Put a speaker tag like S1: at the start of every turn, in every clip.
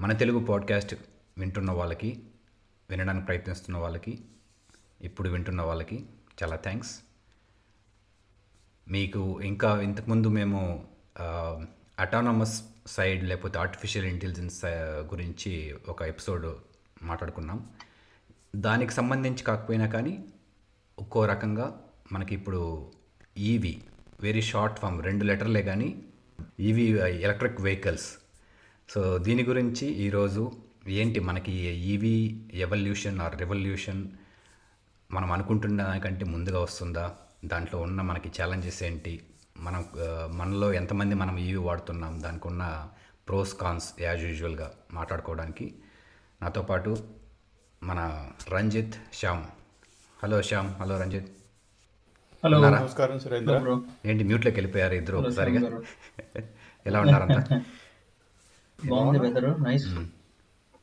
S1: మన తెలుగు పాడ్కాస్ట్ వింటున్న వాళ్ళకి వినడానికి ప్రయత్నిస్తున్న వాళ్ళకి ఇప్పుడు వింటున్న వాళ్ళకి చాలా థ్యాంక్స్. మీకు ఇంకా ఇంతకుముందు మేము అటానమస్ సైడ్ లేకపోతే ఆర్టిఫిషియల్ ఇంటెలిజెన్స్ గురించి ఒక ఎపిసోడ్ మాట్లాడుకున్నాం. దానికి సంబంధించి కాకపోయినా కానీ ఒక్కో రకంగా మనకి ఇప్పుడు ఈవీ వెరీ షార్ట్ ఫామ్ రెండు లెటర్లే కానీ ఈవీ ఎలక్ట్రిక్ వెహికల్స్ సో దీని గురించి ఈరోజు ఏంటి మనకి ఈవీ ఎవల్యూషన్ ఆర్ రెవల్యూషన్ మనం అనుకుంటున్న దానికంటే ముందుగా వస్తుందా? దాంట్లో ఉన్న మనకి ఛాలెంజెస్ ఏంటి? మనం మనలో ఎంతమంది మనం ఈవీ వాడుతున్నాం? దానికి ఉన్న ప్రోస్ కాన్స్ యాజ్ యూజువల్గా మాట్లాడుకోవడానికి. నాతో పాటు మన Ranjith Shyam. Hello Shyam. Hello
S2: Ranjith.
S1: Hello?
S3: నమస్కారం సురేంద్ర.
S1: ఏంటి మ్యూట్లోకి వెళ్ళిపోయారు ఇద్దరు ఒకసారిగా. ఎలా ఉన్నారంతా
S2: బాగుంది weather nice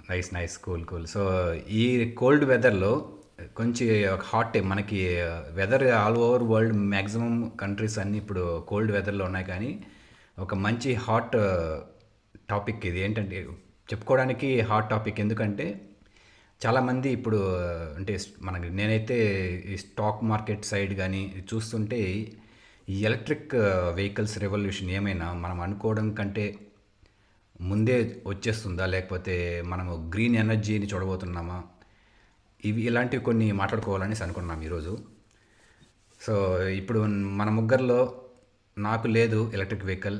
S1: nice nice cool cool so ఈ కోల్డ్ వెదర్లో కొంచెం హాట్ మనకి weather all over world maximum countries అన్నీ ఇప్పుడు కోల్డ్ వెదర్లో ఉన్నాయి. కానీ ఒక మంచి హాట్ టాపిక్ ఇది. ఏంటంటే చెప్పుకోవడానికి హాట్ టాపిక్ ఎందుకంటే చాలామంది ఇప్పుడు అంటే మనకి నేనైతే ఈ స్టాక్ మార్కెట్ సైడ్ కానీ చూస్తుంటే ఈ ఎలక్ట్రిక్ వెహికల్స్ రెవల్యూషన్ ఏమైనా మనం అనుకోవడం కంటే ముందే వచ్చేస్తుందా? లేకపోతే మనము గ్రీన్ ఎనర్జీని చూడబోతున్నామా? ఇవి ఇలాంటివి కొన్ని మాట్లాడుకోవాలని అనుకున్నాం ఈరోజు. సో ఇప్పుడు మన ముగ్గురిలో నాకు లేదు ఎలక్ట్రిక్ వెహికల్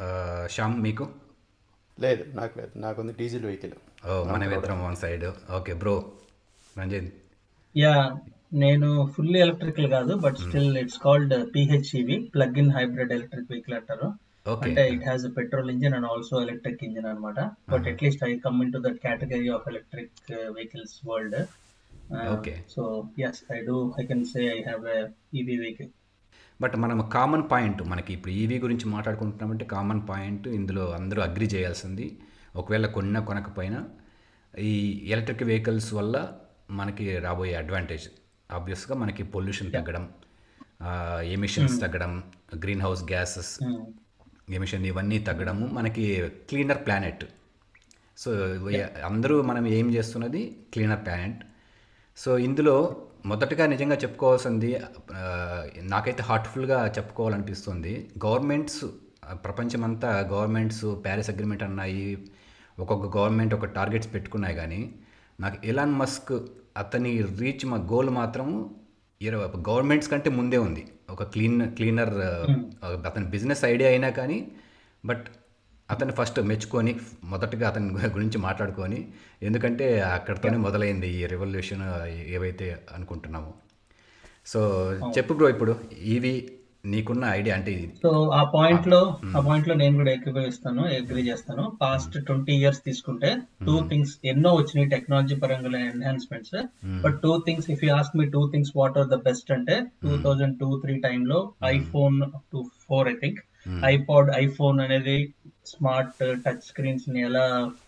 S1: ఆ, శ్యామ్ మీకు?
S3: లేదు నాకు లేదు. నాకుంది డీజిల్ వెహికల్
S1: ఓ మన ఇద్దరం one side okay bro Ranjith.
S2: Ya నేను ఫుల్లీ ఎలక్ట్రికల్ కాదు but still it's called PHEV plug in hybrid electric vehicle అంటారు.
S1: ఓకే.
S2: అంటే it has petrol engine and also electric engine అనమాట but at least I come into that category of electric vehicles world
S1: Okay.
S2: So yes I do I can say I have EV vehicle
S1: but మనం common point మనకి ఇప్పుడు EV గురించి మాట్లాడుకుంటున్నామంటే common point ఇందులో అందరూ agri చేయాల్సింది. ఒకవేళ కొన్న కొనకపోయినా ఈ ఎలక్ట్రిక్ వెహికల్స్ వల్ల మనకి రాబోయే అడ్వాంటేజ్ ఆబ్వియస్గా మనకి పొల్యూషన్ తగ్గడం ఎమిషన్స్ తగ్గడం గ్రీన్ హౌస్ గ్యాసెస్ ఎమిషన్ ఇవన్నీ తగ్గడము. మనకి క్లీనర్ ప్లానెట్ సో అందరూ మనం ఏం చేస్తున్నది? క్లీనర్ ప్లానెట్ సో ఇందులో మొదటగా నిజంగా చెప్పుకోవాల్సింది నాకైతే హార్ట్ఫుల్గా చెప్పుకోవాలనిపిస్తుంది. గవర్నమెంట్స్ ప్రపంచమంతా గవర్నమెంట్స్ ప్యారిస్ అగ్రిమెంట్ అన్నాయి. ఒక్కొక్క గవర్నమెంట్ ఒక టార్గెట్స్ పెట్టుకున్నాయి కానీ నాకు ఎలాన్ మస్క్ అతని రీచ్ మా గోల్ మాత్రము ఇరవై గవర్నమెంట్స్ కంటే ముందే ఉంది. ఒక క్లీన్ క్లీనర్ అతని బిజినెస్ ఐడియా అయినా కానీ బట్ అతను ఫస్ట్ మెచ్చుకొని మొదటగా అతని గురించి మాట్లాడుకొని ఎందుకంటే అక్కడితోనే మొదలైంది ఈ రెవల్యూషన్ ఏవైతే అనుకుంటున్నామో. సో చెప్పు బ్రో ఇప్పుడు ఇవి నీకున్న ఐడియా అంటే ఇది.
S2: సో ఆ పాయింట్లో ఆ పాయింట్లో నేను కూడా ఏకీభవిస్తాను అగ్రి చేస్తాను. పాస్ట్ ట్వంటీ ఇయర్స్ తీసుకుంటే టూ థింగ్స్ ఎన్నో వచ్చినాయి టెక్నాలజీ పరంగా enhancements but two things if you ask me two things what are the best అంటే టూ థౌజండ్ టూ త్రీ టైంలో iPhone two four I think iPod iPhone అనేది smart touch స్క్రీన్స్ని ఎలా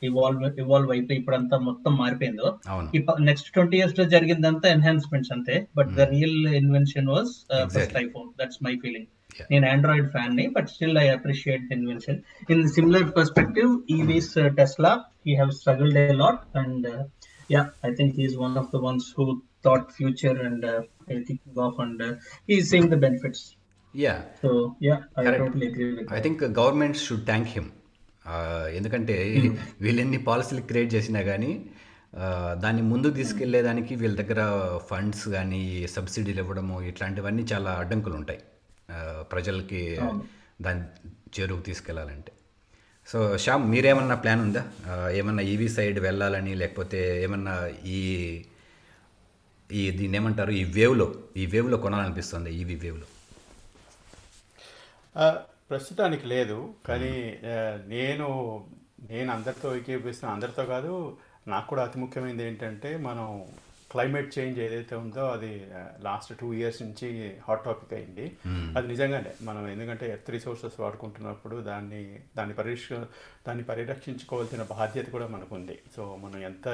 S2: evolve evolve అయిపోయి ఇప్పుడంతా మొత్తం మారిపోయిందో. ఈ నెక్స్ట్ ట్వంటీ ఇయర్స్లో జరిగిందంతా ఎన్హాన్స్మెంట్స్ అంతే. But the real invention
S1: was
S2: first. IPhone that's my
S1: feeling.
S2: నేను Android ఫ్యాన్ని but still I appreciate the invention in similar perspective EVs Tesla he have struggled a lot and ya I think he's one of the ones who thought future and thinking of and he seeing the benefits
S1: ya
S2: so ya I
S1: Correct.
S2: Totally agree with
S1: I think government should thank him ఎందుకంటే వీళ్ళు ఎన్ని పాలసీలు create చేసినా కానీ దాన్ని ముందుకు తీసుకెళ్ళేదానికి వీళ్ళ దగ్గర ఫండ్స్ కానీ సబ్సిడీలు ఇవ్వడము ఇట్లాంటివన్నీ చాలా అడ్డంకులు ఉంటాయి ప్రజలకి దాన్ని చేరుకు తీసుకెళ్ళాలంటే. సో శ్యామ్ మీరేమన్నా ప్లాన్ ఉందా? ఏమన్నా ఈవీ సైడ్ వెళ్ళాలని లేకపోతే ఏమన్నా ఈ ఈ దీన్ని ఏమంటారు ఈ వేవ్లో ఈ వేవ్లో కొనాలనిపిస్తుంది ఈవీ వేవ్లో.
S3: ప్రస్తుతానికి లేదు కానీ నేను నేను అందరితో ఏకీపిస్తున్న అందరితో కాదు నాకు కూడా అతి ముఖ్యమైనది ఏంటంటే మనం క్లైమేట్ చేంజ్ ఏదైతే ఉందో అది లాస్ట్ టూ ఇయర్స్ నుంచి హాట్ టాపిక్ అయింది. అది నిజంగానే మనం ఎందుకంటే ఎర్త్ రిసోర్సెస్ వాడుకుంటున్నప్పుడు దాన్ని దాన్ని పరిరక్ష దాన్ని పరిరక్షించుకోవాల్సిన బాధ్యత కూడా మనకు ఉంది సో మనం ఎంత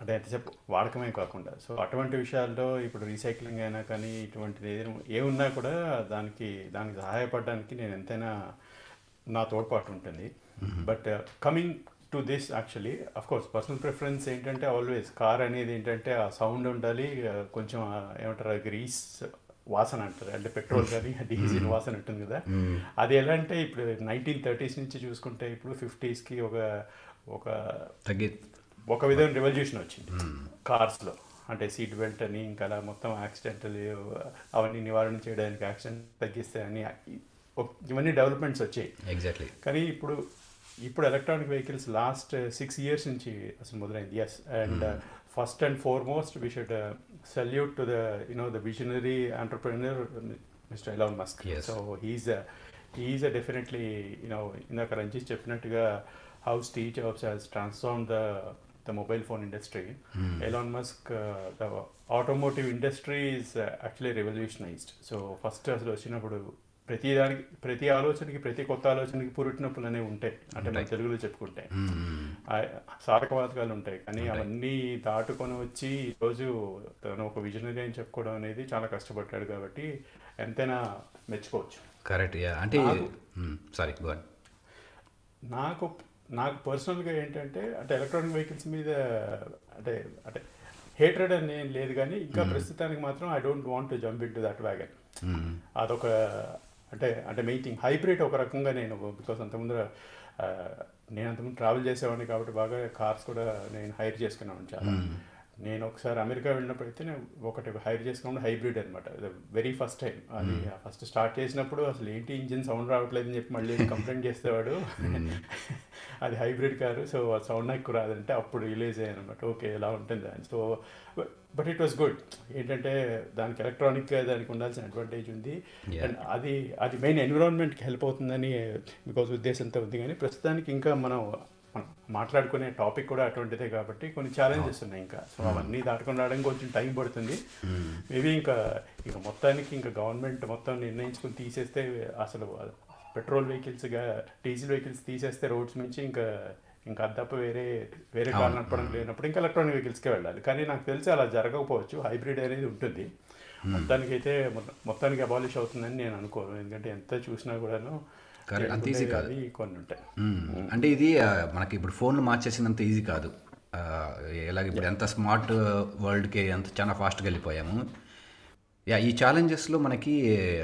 S3: అంటే ఎంతసేపు వాడకమే కాకుండా. సో అటువంటి విషయాల్లో ఇప్పుడు రీసైక్లింగ్ అయినా కానీ ఇటువంటిది ఏదైనా ఏ ఉన్నా కూడా దానికి దానికి సహాయపడడానికి నేను ఎంతైనా నా తోడ్పాటు ఉంటుంది. But coming to this actually of course personal preference ఏంటంటే ఆల్వేస్ కార్ అనేది ఏంటంటే ఆ సౌండ్ ఉండాలి ఆ, కొంచెం ఆ, ఏమంటారు గ్రీస్ వాసన అంటారు. అంటే పెట్రోల్ కానీ డీజిల్ వాసన ఉంటుంది కదా. అది ఎలా అంటే ఇప్పుడు నైన్టీన్ థర్టీస్ నుంచి చూసుకుంటే ఇప్పుడు ఫిఫ్టీస్కి ఒక ఒక
S1: తగ్గి
S3: ఒక విధమైన రెవల్యూషన్ వచ్చింది. కార్స్లో. అంటే సీట్ బెల్ట్ అని ఇంకా అలా మొత్తం యాక్సిడెంటల్ అవన్నీ నివారణ చేయడానికి యాక్సిడెంట్ తగ్గిస్తాయని ఒక- ఇవన్నీ డెవలప్మెంట్స్ వచ్చాయి.
S1: ఎగ్జాక్ట్లీ
S3: కానీ ఇప్పుడు ఇప్పుడు electronic vehicles last six years నుంచి అసలు మొదలైంది. Yes and first and foremost we should salute to the you know the visionary entrepreneur mister Elon
S1: Musk.
S3: So he's he's definitely you know ఇందాక రంజిత్ చెప్పినట్టుగా how Steve Jobs has transform the the mobile phone industry Elon Musk the automotive industry is actually revolutionized so first అసలు వచ్చినప్పుడు ప్రతి దానికి ప్రతి ఆలోచనకి ప్రతి కొత్త ఆలోచనకి పురిటినప్పులు అనేవి ఉంటాయి. అంటే మన తెలుగులో చెప్పుకుంటే. ఆ సాధకవాదకాలు ఉంటాయి. కానీ అవన్నీ దాటుకొని వచ్చి ఈరోజు తను ఒక విజనరీ అని చెప్పుకోవడం అనేది చాలా కష్టపడ్డాడు కాబట్టి ఎంతైనా మెచ్చుకోవచ్చు.
S1: కరెక్ట్. అంటే సారీ
S3: నాకు నాకు పర్సనల్గా ఏంటంటే అంటే ఎలక్ట్రానిక్ వెహికల్స్ మీద అంటే అంటే హేట్రెడ్ అని ఏం లేదు కానీ ఇంకా ప్రస్తుతానికి మాత్రం I don't want to jump into that wagon అదొక అంటే అంటే మెయిన్ థింగ్ హైబ్రిడ్ ఒక రకంగా నేను బికాస్ అంతకుముందు ఆ, నేను అంతకుముందు ట్రావెల్ చేసేవాడిని కాబట్టి బాగా కార్స్ కూడా నేను హైర్ చేసుకున్నాను చాలా. నేను ఒకసారి అమెరికా వెళ్ళినప్పుడు అయితే నేను ఒకటి హైర్ చేసుకున్నప్పుడు హైబ్రిడ్ అనమాట వెరీ ఫస్ట్ టైం అది ఫస్ట్ స్టార్ట్ చేసినప్పుడు అసలు ఏంటి ఇంజిన్ సౌండ్ రావట్లేదని చెప్పి మళ్ళీ కంప్లైంట్ చేసేవాడు. అది హైబ్రిడ్ కారు సో సౌండ్ ఎక్కువ రాదంటే అప్పుడు రిలీజ్ అయ్యాను అనమాట ఓకే ఎలా ఉంటుంది అని. So but it was good ఏంటంటే దానికి ఎలక్ట్రానిక్ దానికి ఉండాల్సిన అడ్వాంటేజ్ ఉంది. అండ్ అది అది మెయిన్ ఎన్విరాన్మెంట్కి హెల్ప్ అవుతుందని బికాజ్ ఉద్దేశంతో ఉంది. కానీ ప్రస్తుతానికి ఇంకా మనం మాట్లాడుకునే టాపిక్ కూడా అటువంటిదే కాబట్టి కొన్ని ఛాలెంజెస్ ఉన్నాయి ఇంకా. సో అవన్నీ దాటుకొని రావడానికి కొంచెం టైం పడుతుంది. మేబీ ఇంకా ఇక మొత్తానికి ఇంకా గవర్నమెంట్ మొత్తం నిర్ణయించుకుని తీసేస్తే అసలు పెట్రోల్ వెహికల్స్గా డీజిల్ వెహికల్స్ తీసేస్తే రోడ్స్ నుంచి ఇంకా ఇంకా అది తప్ప వేరే వేరే కార్ నడపడం లేనప్పుడు ఇంకా ఎలక్ట్రానిక్ వెహికల్స్కే వెళ్ళాలి. కానీ నాకు తెలిసి అలా జరగకపోవచ్చు. హైబ్రిడ్ అనేది ఉంటుంది. మొత్తానికి అయితే మొత్తం- మొత్తానికి అబాలిష్ అవుతుందని నేను అనుకోను. ఎందుకంటే ఎంత చూసినా కూడాను
S1: Correct. అంత easy కాదు.
S3: కొన్ని ఉంటాయి.
S1: అంటే ఇది మనకి ఇప్పుడు ఫోన్లు మార్చేసినంత ఈజీ కాదు. ఎలాగ ఇప్పుడు ఎంత స్మార్ట్ వరల్డ్కి ఎంత చాలా ఫాస్ట్గా వెళ్ళిపోయాము. యా ఈ ఛాలెంజెస్లో మనకి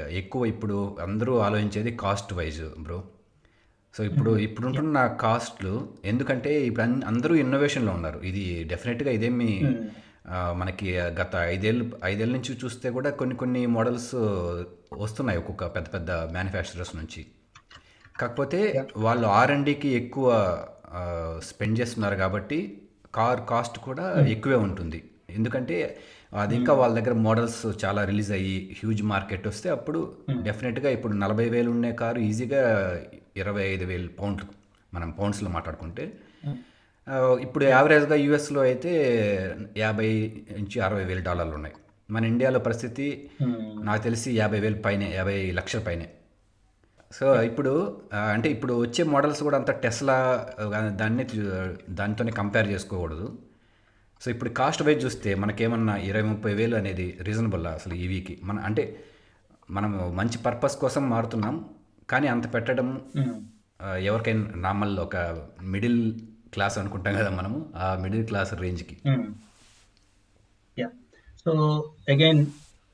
S1: ఎక్కువ ఇప్పుడు అందరూ ఆలోచించేది కాస్ట్ వైజ్ బ్రో. సో ఇప్పుడు ఇప్పుడుంటున్న కాస్ట్లు ఎందుకంటే ఇప్పుడు అన్- అందరూ ఇన్నోవేషన్లో ఉన్నారు. ఇది డెఫినెట్గా ఇదేమి మనకి గత ఐదేళ్ళు ఐదేళ్ళ నుంచి చూస్తే కూడా కొన్ని కొన్ని మోడల్స్ వస్తున్నాయి ఒక్కొక్క పెద్ద పెద్ద మ్యానుఫ్యాక్చరర్స్ నుంచి. కాకపోతే వాళ్ళు ఆర్ అండ్కి ఎక్కువ స్పెండ్ చేస్తున్నారు కాబట్టి కార్ కాస్ట్ కూడా ఎక్కువే ఉంటుంది. ఎందుకంటే అది ఇంకా వాళ్ళ దగ్గర మోడల్స్ చాలా రిలీజ్ అయ్యి హ్యూజ్ మార్కెట్ వస్తే అప్పుడు డెఫినెట్గా ఇప్పుడు నలభై వేలు ఉండే కారు ఈజీగా ఇరవై ఐదు వేలు పౌండ్లు మనం పౌండ్స్లో మాట్లాడుకుంటే ఇప్పుడు యావరేజ్గా యూఎస్లో అయితే యాభై నుంచి అరవై వేలు డాలర్లు ఉన్నాయి. మన ఇండియాలో పరిస్థితి నాకు తెలిసి యాభై వేలు పైనే యాభై లక్షల పైనే. సో ఇప్పుడు అంటే ఇప్పుడు వచ్చే మోడల్స్ కూడా అంత టెస్లా దాన్ని దానితోనే కంపేర్ చేసుకోకూడదు. సో ఇప్పుడు కాస్ట్ వైజ్ చూస్తే మనకేమన్నా ఇరవై ముప్పై వేలు అనేది రీజనబుల్ అసలు ఈవీకి మన అంటే మనం మంచి పర్పస్ కోసం మారుతున్నాం కానీ అంత పెట్టడం ఆ, ఎవరికైనా నార్మల్ ఒక మిడిల్ క్లాస్ అనుకుంటాం కదా మనము ఆ మిడిల్ క్లాస్ రేంజ్కి
S2: so again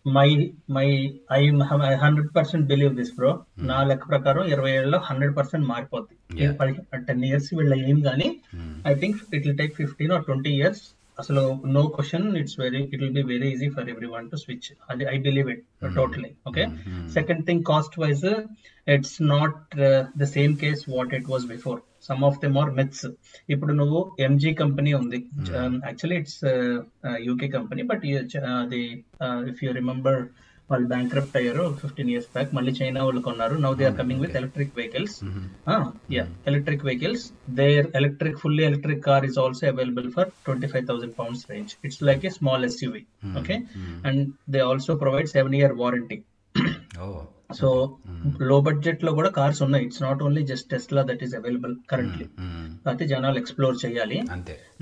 S2: my my I hundred percent believe this bro నా లెక్క ప్రకారం ఇరవై ఏళ్ళలో హండ్రెడ్ పర్సెంట్ మారిపోద్ది. టెన్ ఇయర్స్ వీళ్ళ ఏం కానీ I think it will take fifteen or twenty years అసలు no question it's very it will be very easy for everyone to switch అది I believe it totally okay second thing cost wise it's not the same case what it was before some of them are myths ఇప్పుడు నువ్వు MG company ఉంది. Actually it's UK company but అది if you remember వాళ్ళు bankrupt అయ్యారు fifteen years back మళ్ళీ China వాళ్ళు కొన్నారు. Now they are coming with electric vehicles ya electric vehicles there electric fully electric car is also available for 25000 pounds range. It's like a small suv okay? And they also provide 7 year warranty. Oh so low బడ్జెట్లో కూడా cars ఉన్నాయి. It's not only just Tesla that is available currently అయితే జనాలు explore చేయాలి.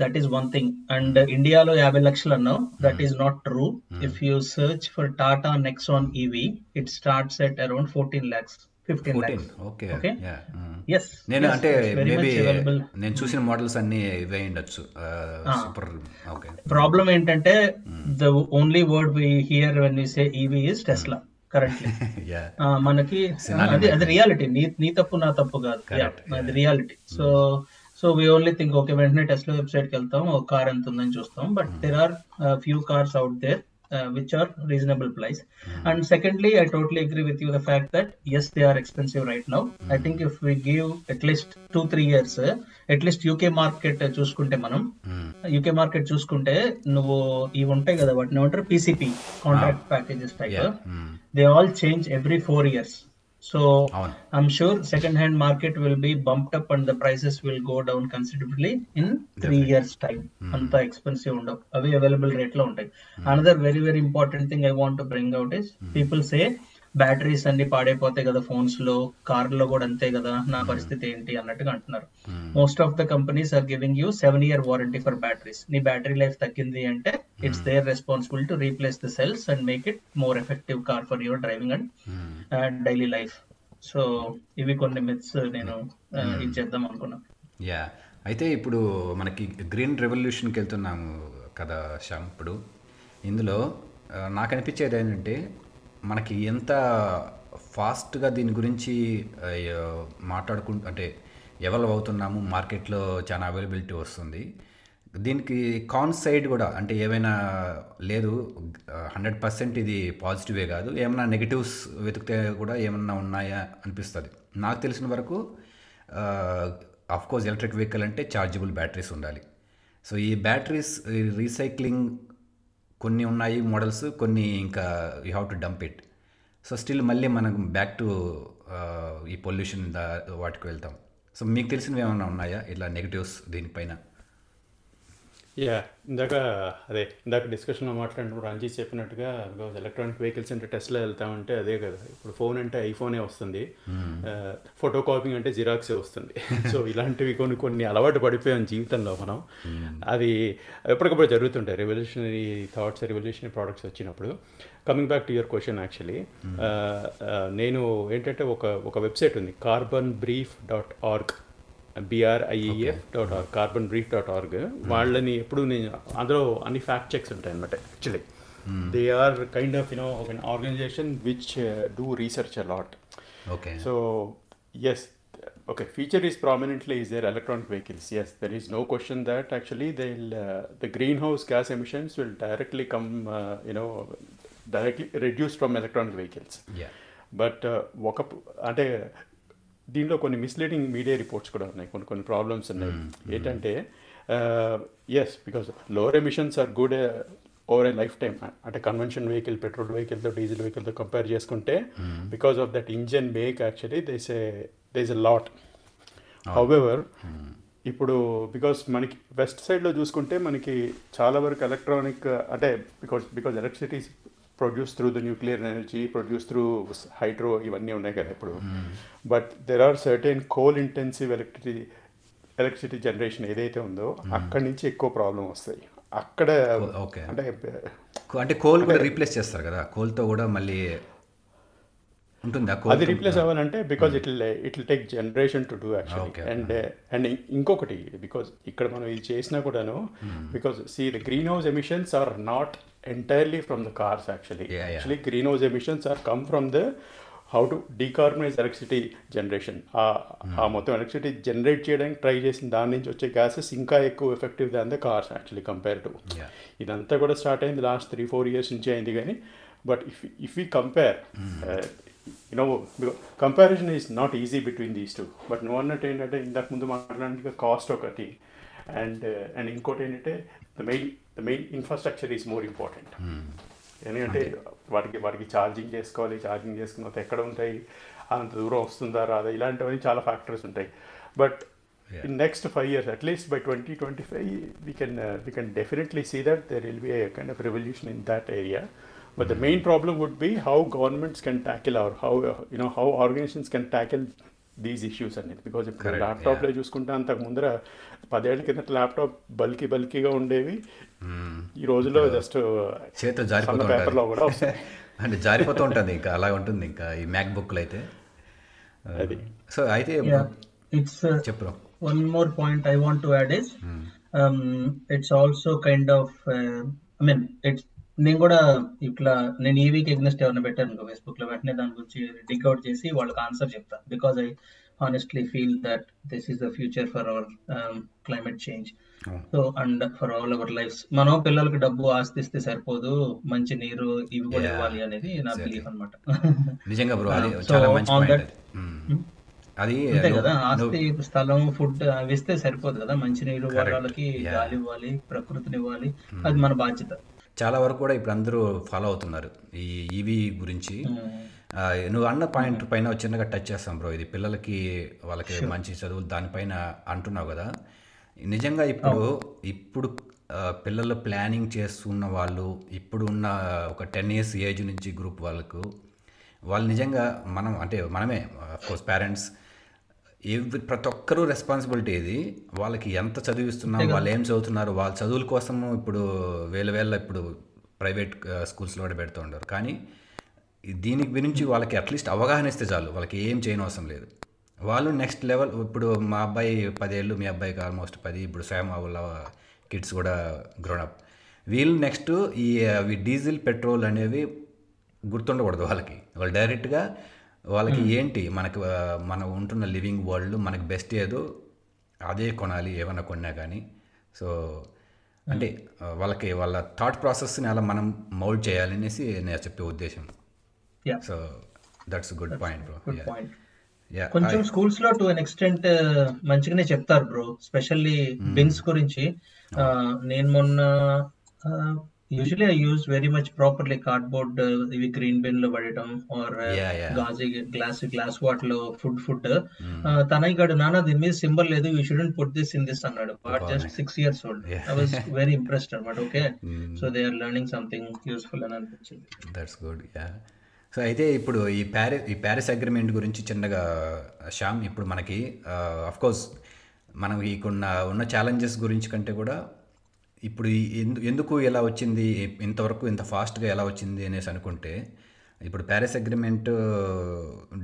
S2: That is one thing and ఇండియాలో యాభై లక్షలు అన్నావు. That is not true if you search for Tata Nexon EV it
S1: starts
S2: at
S1: around
S2: fourteen.
S1: Yeah
S2: yes
S1: నేను అంటే maybe నేను చూసిన మోడల్స్ అన్ని ఇవే ఉండొచ్చు. సూపర్ ఓకే
S2: ప్రాబ్లం ఏంటంటే the only word we hear when we say EV is Tesla currently
S1: yeah
S2: మనకి అది అది రియాలిటీ నీ నీ తప్పు నా తప్పు కాదు. అది reality so so we only think okay వెంటనే టెస్లా వెబ్సైట్కి వెళ్తాం ఒక కార్ ఎంత ఉందని చూస్తాం. But there are few cars out there which are reasonable price and secondly I totally agree with you the fact that yes they are expensive right now I think if we give at least two three years at least UK market చూసుకుంటే మనం UK market చూసుకుంటే నువ్వు ఇవి ఉంటాయి కదా వాటిని ఏమంటారు? PCP contract packages type they all change every four years
S1: so
S2: I'm sure second hand market will be bumped up and the prices will go down considerably in three years time. అంత expensive ఉండవు. అవి available రేట్లో ఉంటాయి. Another very very important thing I want bring out is people say batteries అన్ని పాడైపోతాయి కదా ఫోన్స్లో కార్లో కూడా అంతే కదా నా పరిస్థితి ఏంటి అన్నట్టుగా అంటున్నారు. Most of the companies are giving you seven year warranty for batteries నీ బ్యాటరీ లైఫ్ తగ్గింది అంటే it's their responsible to replace the cells and make it more effective car for your driving and daily life so ఇవి కొన్ని myths నేను uh, ఇచ్చేద్దాం అనుకున్నాను
S1: yeah అయితే ఇప్పుడు మనకి గ్రీన్ రెవల్యూషన్కి వెళ్తున్నాము కదా శ్యామ్ ఇప్పుడు. ఇందులో ఆ, నాకు అనిపించేది ఏంటంటే మనకి ఎంత ఫాస్ట్గా దీని గురించి మాట్లాడుకుంటూ అంటే ఎవల్వ్ అవుతున్నాము మార్కెట్లో చాలా అవైలబిలిటీ వస్తుంది. దీనికి కాన్ సైడ్ కూడా అంటే ఏమైనా లేదు హండ్రెడ్ పర్సెంట్ ఇది పాజిటివే కాదు. ఏమైనా నెగిటివ్స్ వెతికితే కూడా ఏమన్నా ఉన్నాయా అనిపిస్తుంది. నాకు తెలిసిన వరకు ఆఫ్కోర్స్ ఎలక్ట్రిక్ వెహికల్ అంటే ఛార్జబుల్ బ్యాటరీస్ ఉండాలి. సో ఈ బ్యాటరీస్ రీసైక్లింగ్ కొన్ని ఉన్నాయి మోడల్స్ కొన్ని ఇంకా you have to dump it so still మళ్ళీ మనం బ్యాక్ టు ఈ పొల్యూషన్ వాటికి వెళ్తాం. సో మీకు తెలిసినవి ఏమైనా ఉన్నాయా? ఇట్లా నెగిటివ్స్ దీనిపైన.
S3: యా ఇందాక అదే ఇందాక డిస్కషన్లో మాట్లాడినప్పుడు రంజిత్ చెప్పినట్టుగా బికాజ్ ఎలక్ట్రానిక్ వెహికల్స్ అంటే టెస్ట్లో వెళ్తామంటే అదే కదా ఇప్పుడు ఫోన్ అంటే ఐఫోనే వస్తుంది. ఫోటో కాపింగ్ అంటే జిరాక్సే వస్తుంది. సో ఇలాంటివి కొన్ని కొన్ని అలవాటు పడిపోయాం జీవితంలో మనం. అది ఎప్పటికప్పుడు జరుగుతుంటాయి. రెవల్యూషనరీ థాట్స్ రెవల్యూషనరీ ప్రోడక్ట్స్ వచ్చినప్పుడు. Coming back to your question actually నేను ఏంటంటే ఒక ఒక వెబ్సైట్ ఉంది carbon brief dot org B R I E F dot org carbon brief dot org వాళ్ళని ఎప్పుడు నేను అందులో అన్ని ఫ్యాక్ట్ చెక్స్ ఉంటాయి అనమాట actually they are kind of you know ఒక organization which do research
S1: a lot
S3: okay so yes okay feature is prominently is their electronic vehicles yes there is no question that actually they'll uh, the greenhouse gas emissions will directly come uh, you know directly reduced from electronic vehicles
S1: yeah
S3: but ఒక అంటే దీనిలో కొన్ని misleading media reports కూడా ఉన్నాయి. కొన్ని కొన్ని problems ఉన్నాయి. ఏంటంటే yes because lower emissions are good over a lifetime అంటే కన్వెన్షన్ వెహికల్ పెట్రోల్ వెహికల్తో డీజిల్ వెహికల్తో కంపేర్ చేసుకుంటే because of that engine make actually does a does a lot however ఇప్పుడు బికాస్ మనకి వెస్ట్ సైడ్లో చూసుకుంటే మనకి చాలా వరకు ఎలక్ట్రానిక్ అంటే because because electricity produce through the nuclear energy produce through hydro ఇవన్నీ ఉన్నాయి కదా ఇప్పుడు. But there are certain coal intensive electricity electricity generation ఏదైతే ఉందో అక్కడి నుంచి ఎక్కువ ప్రాబ్లం వస్తాయి. అక్కడ
S1: ఓకే.
S3: అంటే
S1: అంటే కోల్ కూడా రీప్లేస్ చేస్తారు కదా. కోల్తో కూడా మళ్ళీ ఉంటుందా?
S3: అది రీప్లేస్ అవ్వాలంటే because it it take generation to do
S1: actually.
S3: And and ఇంకొకటి బికాజ్ ఇక్కడ మనం ఇది చేసినా కూడాను because see the green house emissions are not entirely from the cars actually
S1: Yeah, yeah.
S3: Actually green house emissions are come from the how to decarbonize electricity generation ఆ మొత్తం electricity generate చేయడానికి try చేసిన దాని నుంచి వచ్చే gases ఇంకా ఎక్కువ effective than the cars actually compare to
S1: Yeah.
S3: ఇదంతా కూడా స్టార్ట్ అయింది లాస్ట్ త్రీ ఫోర్ ఇయర్స్ నుంచి అయింది కానీ but if if you compare you know comparison is not easy between these two but నువ్వు అన్నట్టు ఏంటంటే ఇంతకు ముందు మాట్లాడడానికి కాస్ట్ ఒకటి అండ్ అండ్ ఇంకోటి ఏంటంటే the main the main infrastructure is more important ఎందుకంటే వాటికి వాటికి ఛార్జింగ్ చేసుకోవాలి ఛార్జింగ్ చేసుకున్న తర్వాత ఎక్కడ ఉంటాయి అంత దూరం వస్తుందా రాదా ఇలాంటివన్నీ చాలా ఫ్యాక్టర్స్ ఉంటాయి.
S1: But
S3: in next five years at least by twenty twenty five we can we can definitely see that there will be kind of revolution in that area but the main problem would be how governments can tackle our how you know how organizations can these issues అనేది. Because ఇప్పుడు ల్యాప్టాప్లో చూసుకుంటే అంతకు ముందర పదేళ్ళ కిందట laptop bulky బల్కీగా ఉండేవి. ఈ రోజుల్లో జస్ట్
S1: చేతితో జారిపోతూ
S3: పేపర్లో కూడా
S1: అంటే జారిపోతూ ఉంటుంది ఇంకా అలా ఉంటుంది ఇంకా ఈ మ్యాక్ బుక్లు అయితే
S3: అది.
S1: సో అయితే
S2: it's uh,
S1: చెప్పు bro.
S2: one more point I want to add is um, it's also kind of uh, I mean it's నేను కూడా ఇట్లా నేను ఈ వీక్ ఎగ్నెస్ట్ ఎవరైనా పెట్టాను అనుకో ఫేస్బుక్లో వెంటనే దాని గురించి డిగ్ అవుట్ చేసి వాళ్ళకి ఆన్సర్ చెప్తా because I honestly feel that this is the future for our climate
S1: change.
S2: So and for all our life మనం పిల్లలకి డబ్బు ఆస్తి ఇస్తే సరిపోదు మంచి నీరు ఇవి కూడా ఇవ్వాలి అనేది నా. బిలీఫ్ అనమాట
S1: నిజంగా బ్రో చాలా మంచి పాయింట్ అది మ్మ్. అది
S2: అంతే కదా ఆస్తి స్థలం ఫుడ్ అవి ఇస్తే సరిపోదు కదా మంచి నీరు. వాళ్ళకి. గాలి ఇవ్వాలి ప్రకృతిని ఇవ్వాలి అది మన బాధ్యత
S1: చాలా వరకు కూడా ఇప్పుడు అందరూ ఫాలో అవుతున్నారు. ఈ ఈవీ గురించి.
S2: Mm.
S1: ఆ, నువ్వు అన్న పాయింట్ పైన చిన్నగా టచ్ చేస్తాం బ్రో ఇది పిల్లలకి వాళ్ళకి మంచి చదువులు దానిపైన అంటున్నావు కదా. నిజంగా ఇప్పుడు ఇప్పుడు పిల్లలు ప్లానింగ్ చేస్తున్న వాళ్ళు ఇప్పుడు ఉన్న ఒక టెన్ ఇయర్స్ ఏజ్ నుంచి గ్రూప్ వాళ్ళకు వాళ్ళు నిజంగా మనం అంటే మనమే కోర్స్ పేరెంట్స్ ఎవ్రీ ప్రతి ఒక్కరూ రెస్పాన్సిబిలిటీ ఇది వాళ్ళకి ఎంత చదివిస్తున్నాం వాళ్ళు ఏం చదువుతున్నారు వాళ్ళ చదువుల కోసం ఇప్పుడు వేల వేల ఇప్పుడు ప్రైవేట్ స్కూల్స్లో కూడా పెడుతూ ఉంటారు. కానీ దీనికి గురించి వాళ్ళకి అట్లీస్ట్ అవగాహన ఇస్తే చాలు. వాళ్ళకి ఏం చేయని అవసరం లేదు. వాళ్ళు నెక్స్ట్ లెవెల్ ఇప్పుడు మా అబ్బాయి పదేళ్ళు మీ అబ్బాయికి ఆల్మోస్ట్ పది ఇప్పుడు సేమ్ వాళ్ళ కిడ్స్ కూడా గ్రోనప్ వీళ్ళు నెక్స్ట్ ఈ అవి డీజిల్ పెట్రోల్ అనేవి గుర్తుండకూడదు వాళ్ళకి. వాళ్ళు డైరెక్ట్గా వాళ్ళకి ఏంటి? మనకు మనం ఉంటున్న లివింగ్ వరల్డ్ మనకి బెస్ట్ ఏదో అదే కొనాలి ఏమన్నా కొన్నా కానీ. సో అంటే వాళ్ళకి వాళ్ళ థాట్ ప్రాసెస్ని అలా మనం మౌల్డ్ చేయాలి అనేసి నేను చెప్పే ఉద్దేశం. Yeah so that's
S2: good point
S1: bro
S2: కొంచెం స్కూల్స్లో టు అన్ ఎక్స్టెంట్ మంచిగానే చెప్తారు బ్రో స్పెషల్లీ బిన్స్ గురించి. నేను మొన్న usually I use very much properly cardboard ఇవి గ్రీన్ బిన్లో పడటం ఆర్. గాజీ గ్లాస్ గ్లాస్ వాటర్లో ఫుడ్ ఫుడ్ తనయ్య గడు నాన్న దీని మీద సింబల్ లేదు you shouldn't put this in this అన్నాడు. But just six years
S1: old.
S2: I was very impressed అనమాట okay so they are learning something useful అని అనిపించింది.
S1: దట్స్ గుడ్ యా సో అయితే ఇప్పుడు ఈ ప్యారిస్ ఈ ప్యారిస్ అగ్రిమెంట్ గురించి చిన్నగా శ్యామ్ ఇప్పుడు మనకి కోర్స్ మనం ఈ ఉన్న ఛాలెంజెస్ గురించి కంటే కూడా ఇప్పుడు ఈ ఎందు ఎందుకు ఎలా వచ్చింది? ఇంతవరకు ఇంత ఫాస్ట్గా ఎలా వచ్చింది? అనేసి అనుకుంటే ఇప్పుడు ప్యారిస్ అగ్రిమెంట్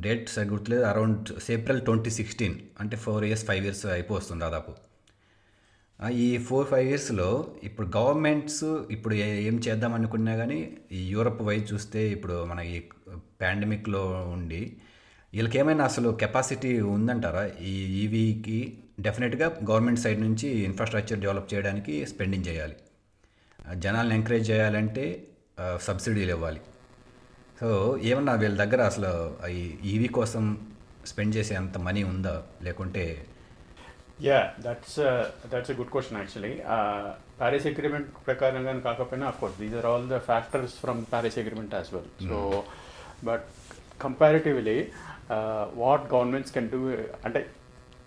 S1: డేట్ గుర్తులేదు అరౌండ్ ఏప్రిల్ ట్వంటీ సిక్స్టీన్ అంటే ఫోర్ ఇయర్స్ ఫైవ్ ఇయర్స్ అయిపోతుంది దాదాపు. ఈ ఫోర్ ఫైవ్ ఇయర్స్లో ఇప్పుడు గవర్నమెంట్స్ ఇప్పుడు ఏం చేద్దాం అనుకున్నా కానీ ఈ యూరప్ వైజ్ చూస్తే ఇప్పుడు మన ఈ పాండమిక్లో ఉండి వీళ్ళకి ఏమైనా అసలు కెపాసిటీ ఉందంటారా? ఈ ఈవీకి డెఫినెట్గా గవర్నమెంట్ సైడ్ నుంచి ఇన్ఫ్రాస్ట్రక్చర్ డెవలప్ చేయడానికి స్పెండింగ్ చేయాలి. జనాల్ని ఎంకరేజ్ చేయాలంటే సబ్సిడీలు ఇవ్వాలి. సో ఏమన్నా వీళ్ళ దగ్గర అసలు ఈ ఈవీ కోసం స్పెండ్ చేసే అంత మనీ ఉందా? లేకుంటే
S3: yeah that's that's a good question actually Paris agreement ప్రకారంగా కాకపోయినా of course these are all the factors from Paris agreement as well so but comparatively what governments can do అంటే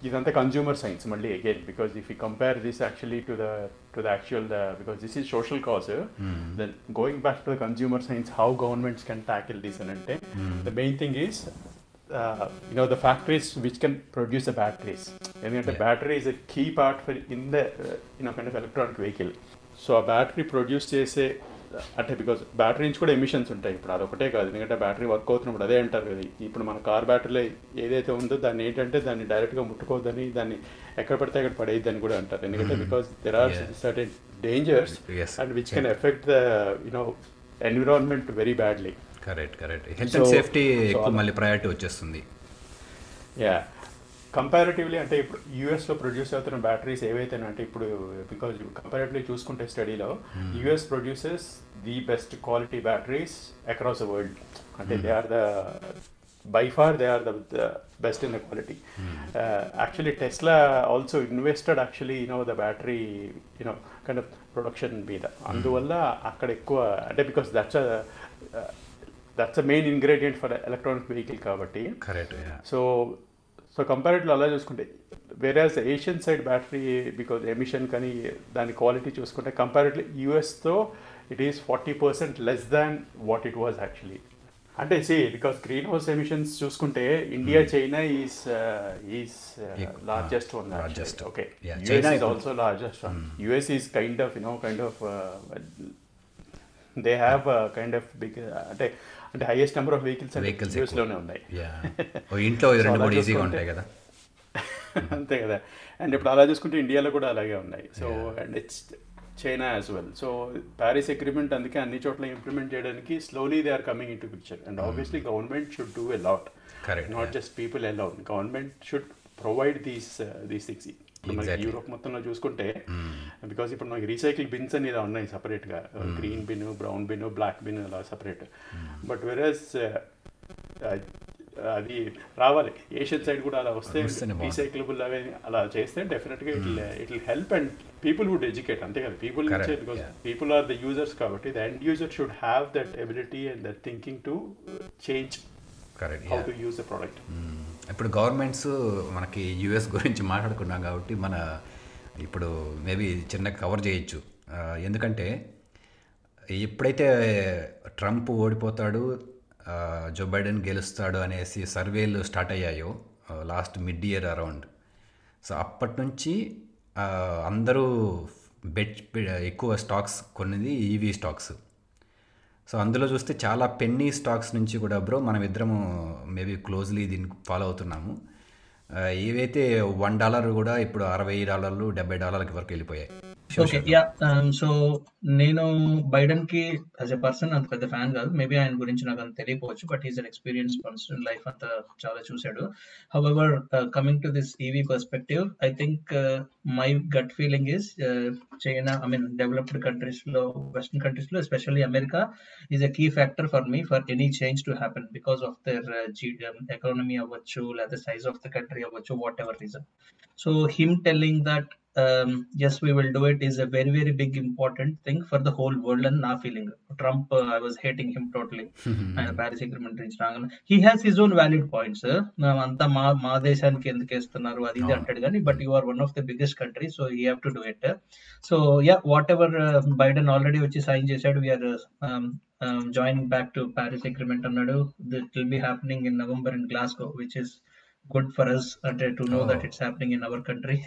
S3: ఇదంతా consumer science మళ్ళీ again because if you compare this actually to the to the actual the because this is social cause then going back to the consumer science how governments can tackle this అని అంటే the main thing is uh, you know the factories which can produce the batteries. ఎందుకంటే battery is a key part for in the uh, you know kind of electronic vehicle. సో ఆ battery produce చేసే అంటే because battery నుంచి కూడా emissions ఉంటాయి. ఇప్పుడు అదొకటే కాదు. ఎందుకంటే బ్యాటరీ వర్క్ అవుతున్నప్పుడు అదే అంటారు కదా. ఇప్పుడు మన కార్ బ్యాటరీలో ఏదైతే ఉందో దాన్ని ఏంటంటే దాన్ని డైరెక్ట్గా ముట్టుకోవద్దని దాన్ని ఎక్కడ పడితే అక్కడ పడేయద్దని కూడా అంటారు. ఎందుకంటే
S1: because
S3: there are.
S1: Certain
S3: dangers. And which can effect the you know environment
S1: very badly correct
S3: correct
S1: health and
S3: safety
S1: ఎక్కువ మళ్ళీ ప్రయారిటీ వచ్చేస్తుంది.
S3: యా కంపారిటివ్లీ అంటే ఇప్పుడు యూఎస్లో ప్రొడ్యూస్ అవుతున్న బ్యాటరీస్ ఏవైతే అంటే ఇప్పుడు బికాజ్ కంపారిటివ్లీ చూసుకుంటే స్టడీలో US produces the best quality batteries across the world అంటే they are the by far they are the best in the quality actually Tesla also invested actually you know the battery you know kind of production మీద. అందువల్ల అక్కడ ఎక్కువ అంటే because that's that's a main ingredient for electronic vehicle కాబట్టి.
S1: Correct
S3: so so కంపారిటివ్లో అలా చూసుకుంటే whereas Asian side battery because emission కానీ దాని క్వాలిటీ చూసుకుంటే comparatively యూఎస్తో it is forty percent less than what it was actually అంటే see because green house emissions చూసుకుంటే India
S1: China
S3: is is
S1: largest
S3: one
S1: largest.
S3: Okay
S1: China
S3: is
S1: also
S3: largest one US is kind of you know kind of they have kind of big అంటే అంటే highest number of vehicles
S1: Vehicles
S3: యూఎస్లోనే ఉన్నాయి.
S1: ఇంట్లో రెండు కూడా ఈజీగా ఉంటాయి కదా.
S3: అంతే కదా. అండ్ ఇప్పుడు అలా చూసుకుంటే ఇండియాలో కూడా అలాగే ఉన్నాయి. So and it's China as well so Paris agreement అందుకే అన్ని చోట్ల ఇంప్లిమెంట్ చేయడానికి slowly they are coming in to picture and obviously government should do
S1: a
S3: lot not just people alone government should provide these these things మనకి. Europe మొత్తంలో చూసుకుంటే because ఇప్పుడు మనకి recycle bins అని ఇలా ఉన్నాయి సపరేట్గా green bin brown bin black bin అలా సపరేట్ బట్ వెరస్ అది రావాలి. ఏషియన్ సైడ్ కూడా అలా వస్తే. రీసైక్లబుల్ అవి అలా చేస్తే డెఫినెట్గా it it will help and people would educate అంతే కదా. People
S1: because.
S3: People are the users కాబట్టి the end user should have that ability and that thinking to
S1: change
S3: how to use the product
S1: ఇప్పుడు governments మనకి US గురించి మాట్లాడుకున్నాం కాబట్టి మన ఇప్పుడు మేబీ చిన్న కవర్ చేయొచ్చు. ఎందుకంటే ఎప్పుడైతే ట్రంప్ ఓడిపోతాడు జో బైడెన్ గెలుస్తాడు అనేసి సర్వేలు స్టార్ట్ అయ్యాయో last mid year around. So అప్పటి నుంచి అందరూ బెట్ ఎక్కువ స్టాక్స్ కొన్నది ఈవీ స్టాక్స్. సో అందులో చూస్తే చాలా పెన్నీ స్టాక్స్ నుంచి కూడా బ్రో మనం ఇద్దరము మేబీ క్లోజ్లీ దీనికి ఫాలో అవుతున్నాము. ఏవైతే వన్ డాలర్ కూడా ఇప్పుడు అరవై డాలర్లు డెబ్బై డాలర్లకి వరకు వెళ్ళిపోయాయి.
S2: ఓకే యా సో నేను బైడెన్కి యాజ్ ఎ పర్సన్ అంత పెద్ద ఫ్యాన్ కాదు. మేబీ ఆయన గురించి నాకు అంత తెలియకపోవచ్చు but is an experience person life అంతా చాలా చూశాడు. However coming to this EV perspective I think my gut feeling is China I mean developed కంట్రీస్లో వెస్టర్న్ కంట్రీస్లో especially America is a key factor for me for any change to happen because of their economy అవ్వచ్చు లేదా size of the country అవ్వచ్చు what ever reason so him telling that um, yes, we will do it is a very, very big important thing for the whole world and na feeling. Trump, uh, I was hating him totally. Own valid points అంతా మా మా దేశానికి ఎందుకు వేస్తున్నారు? అది ఇది అంటాడు కానీ but you are one of the biggest country so you have to do it so yeah what ever Biden already వచ్చి సైన్ చేశాడు. We are joining back to Paris agreement అన్నాడు. It will be happening in November in Glasgow which is good for us అంటే to know that it's happening in our country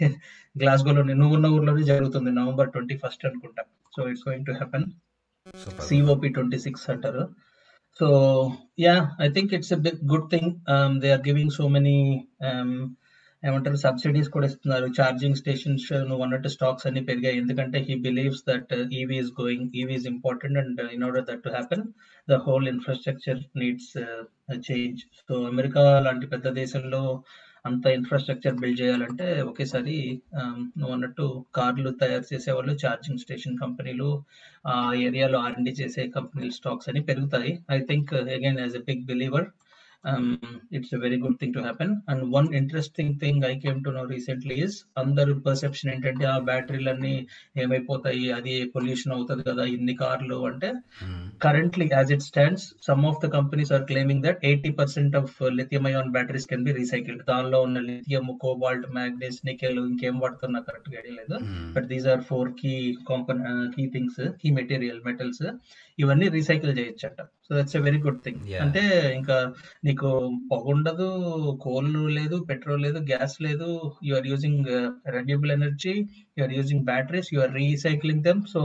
S2: గ్లాస్గోలో నువ్వు ఉన్న ఊర్లోనే జరుగుతుంది November twenty first అనుకుంటా so it's going to happen
S1: super
S2: COP twenty six అంటారు. So yeah I think it's a big good thing they are giving so many ఏమంటారు subsidies కూడా ఇస్తున్నారు. Charging stations నువ్వు అన్నట్టు స్టాక్స్ అన్ని పెరిగాయి. ఎందుకంటే he believes that EV is going EV is important and in order that to happen the whole infrastructure needs change so America లాంటి పెద్ద దేశంలో అంత ఇన్ఫ్రాస్ట్రక్చర్ బిల్డ్ చేయాలంటే ఒకేసారి um, నువ్వు అన్నట్టు కార్లు తయారు చేసే వాళ్ళు ఛార్జింగ్ స్టేషన్ కంపెనీలు ఆ ఏరియాలో ఆర్ఎండి చేసే కంపెనీలు స్టాక్స్ అని పెరుగుతాయి. I think again as a big believer it's a very good thing to happen and one interesting thing I came to know recently is అందరు పర్సెప్షన్ ఏంటంటే ఆ బ్యాటరీలన్నీ ఏమైపోతాయి అది పొల్యూషన్ అవుతుంది కదా ఇన్ని కార్లు అంటే currently as it stands some of the companies are claiming that 80% of uh, lithium ion batteries can be recycled. దానిలో ఉన్న లిథియం కోబాల్ట్ మ్యాగ్నీస్ నికెల్ ఇంకేం వాడుతున్నా కరెక్ట్గా లేదు. But these are four key component key things key material metals ఇవన్నీ recycle చేయొచ్చట. So that's a very good
S1: thing.
S2: అంటే ఇంకా నీకు పొగ ఉండదు కోల్ లేదు పెట్రోల్ లేదు గ్యాస్ లేదు you are using renewable energy you are using batteries you are recycling them so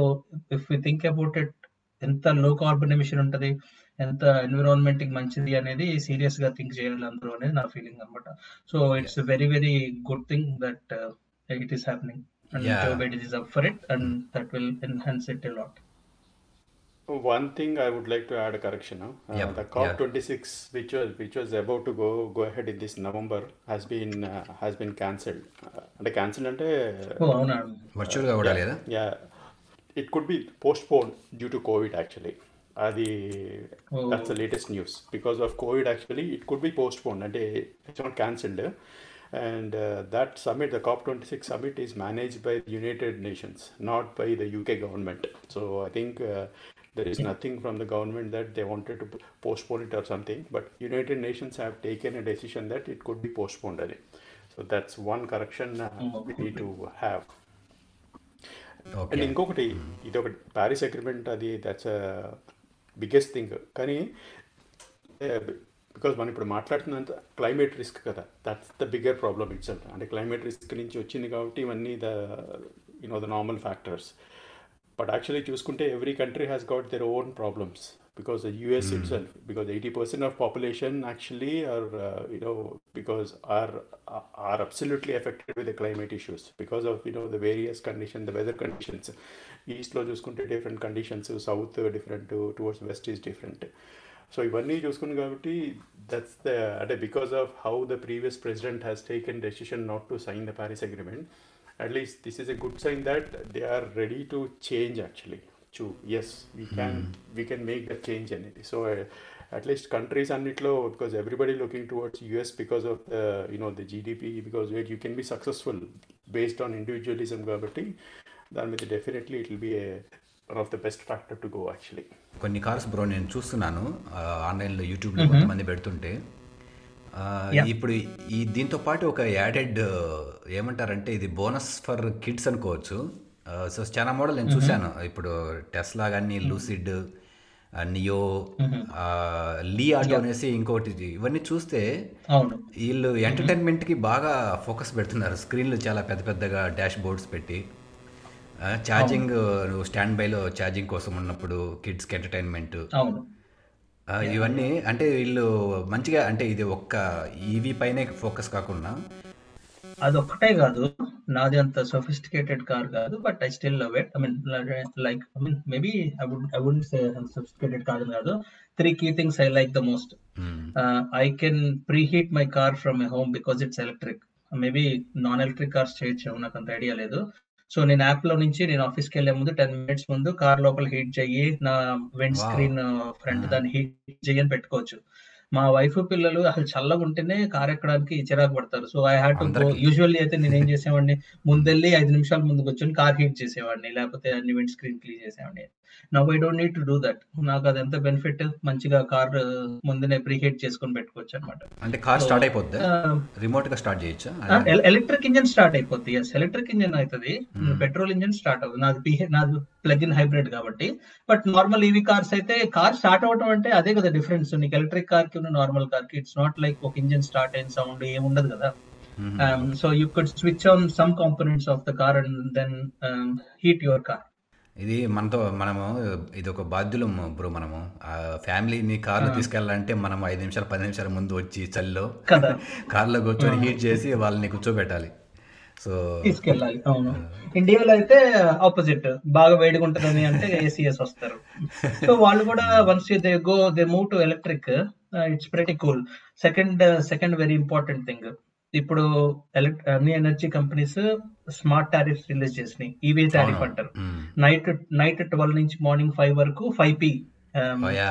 S2: if you think about it ఎంత లో కార్బన్ ఎమిషన్ ఉంటది ఎంత ఎన్విరాన్మెంట్కి మంచిది అనేది సీరియస్గా థింక్ చేయాలి అందరూ అనేది నా ఫీలింగ్ అనమాట so it's very very good thing that it is happening and
S1: Yeah.
S2: Is up for it and that will enhance it a lot
S3: One thing I would like to add a correction. huh? Uh,
S1: Yeah,
S3: the COP26, which was which was about to go go ahead in this November, has been uh, has been cancelled. Uh, అంటే cancelled అంటే
S1: వర్చువల్గా కూడా లేదా
S3: yeah it could be postpone due to COVID actually అది
S2: Oh.
S3: That's the latest news because of COVID actually it could be postpone అంటే it's not cancelled and that summit the COP twenty six summit is managed by the United Nations not by the UK government so I think there is nothing from the government that they wanted to postpone it or something but united nations have taken a decision that it could be postponed so that's one correction uh, we need to have and
S1: okay
S3: ఇంకొకటి ఇది ఒక Paris agreement అది that's biggest thing కానీ because మనం ఇప్పుడు మాట్లాడుతున్నంత climate risk కదా that's the bigger problem it's అంటే క్లైమేట్ రిస్క్ నుంచి వచ్చింది కాబట్టి ఇవన్నీ the you know the normal factors but actually చూసుకుంటే every country has got their own problems because the US itself, because 80% of population actually are, uh, you know, because are are absolutely affected with the climate issues because of you know the various conditions, the weather conditions. East లో చూసుకుంటే different conditions south different towards west is different so ఇవన్నీ చూసుకుని కాబట్టి that's the అంటే because of how the previous president has taken decision not to sign the Paris agreement At least this is a good sign that they are ready to change actually to yes we can we can make that change anything so uh, at least countries అన్నిట్లో because everybody looking towards us because of the you know the gdp because where you can be successful based on individualism కాబట్టి దాని మీద definitely it will be one of the best factor to go actually
S1: కొన్ని cars bro నేను చూస్తున్నాను ఆన్లైన్లో యూట్యూబ్లో కొంతమంది పెడుతుంటే ఇప్పుడు ఈ దీంతో పాటు ఒక యాడెడ్ ఏమంటారంటే ఇది బోనస్ ఫర్ కిడ్స్ అనుకోవచ్చు. సో చాలా మోడల్ నేను చూశాను. ఇప్పుడు టెస్లా కానీ లూసిడ్ నియో లీ ఆటో అనేసి ఇంకోటి ఇవన్నీ చూస్తే వీళ్ళు ఎంటర్టైన్మెంట్కి బాగా ఫోకస్ పెడుతున్నారు. స్క్రీన్లు చాలా పెద్ద పెద్దగా డాష్ బోర్డ్స్ పెట్టి ఛార్జింగ్ నువ్వు స్టాండ్ బైలో ఛార్జింగ్ కోసం ఉన్నప్పుడు కిడ్స్కి ఎంటర్టైన్మెంట్. ఆ, ఇవన్నీ అంటే వీళ్ళు మంచిగా అంటే ఇది ఒక్క ఈవీ పైనే ఫోకస్ కాకుండా
S2: అదొక్కటే కాదు. నాది అంత సొఫిస్టికేటెడ్ కార్ కాదు but I still love it. I mean like I mean maybe I would I would say sophisticated car కాదు. Three key things I like the most I can preheat my car from my home because it's electric maybe non electric cars చేయొచ్చు నాకు అంత idea లేదు. So నేను యాప్లో నుంచి నేను ఆఫీస్కి వెళ్ళే ముందు టెన్ మినిట్స్ ముందు కార్ లోపల హీట్ చెయ్యి నా
S1: Wow.
S2: స్క్రీన్ ఫ్రంట్ దాన్ని హీట్ చెయ్యి అని పెట్టుకోవచ్చు. మా వైఫ్ పిల్లలు అసలు చల్లగా ఉంటేనే కార్ ఎక్కడానికి చిరాకు పడతారు. So I had
S1: to.
S2: Usually అయితే నేను ఏం చేసేవాడిని? ముందెళ్ళి ఐదు నిమిషాల ముందుకు వచ్చి కార్ హీట్ చేసేవాడిని. లేకపోతే అన్ని విండ్ స్క్రీన్ క్లీన్ చేసేవాడిని. Now I don't need to do that నాకు అది ఎంత బెనిఫిట్ మంచిగా కార్ ముందునే ప్రీ హీట్ చేసుకొని పెట్టుకోవచ్చు అనమాట
S1: అంటే కార్ స్టార్ట్ అయిపోద్దా? రిమోట్గా స్టార్ట్ చేయొచ్చా?
S2: ఎలక్ట్రిక్ ఇంజన్ స్టార్ట్ అయిపోద్ది. ఎస్ ఎలక్ట్రిక్ ఇంజన్ అవుతుంది పెట్రోల్ ఇంజన్ స్టార్ట్ అవుతుంది నాది పిహె నాది ప్లగ్ ఇన్ హైబ్రిడ్ కాబట్టి బట్ నార్మల్ ఈవీ కార్స్ అయితే కార్ స్టార్ట్ అవడం అంటే అదే కదా డిఫరెన్స్ నీకు ఎలక్ట్రిక్ కార్కి ఉన్న నార్మల్ కార్కి ఇట్స్ నాట్ లైక్ ఒక ఇంజన్ స్టార్ట్ అయిన సౌండ్ ఏమి ఉండదు కదా. So you could switch on some components of the car and then heat your car
S1: ఇది మనతో మనము ఇది ఒక బాధ్యులం బ్రో మనము. ఆ ఫ్యామిలీని కార్లో తీసుకెళ్ళాలంటే మనం ఐదు నిమిషాలు పది నిమిషాల ముందు వచ్చి చలిలో కార్లో కూర్చొని హీట్ చేసి వాళ్ళని కూర్చోబెట్టాలి. సో
S2: తీసుకెళ్ళాలి. అవును. ఇండియాలో అయితే ఆపోజిట్. బాగా వేడిగా ఉంటుందని అంటే ఏసీఎస్ వస్తారు. సో వాళ్ళు కూడా once they go they move to electric it's pretty cool second second very important thing ఇప్పుడు అన్ని energy companies smart tariffs release చేసినాయి. ఈవీ టారిఫ్ అంటారు. నైట్ నైట్ ట్వెల్వ్ నుంచి మార్నింగ్ ఫైవ్ వరకు
S1: five p.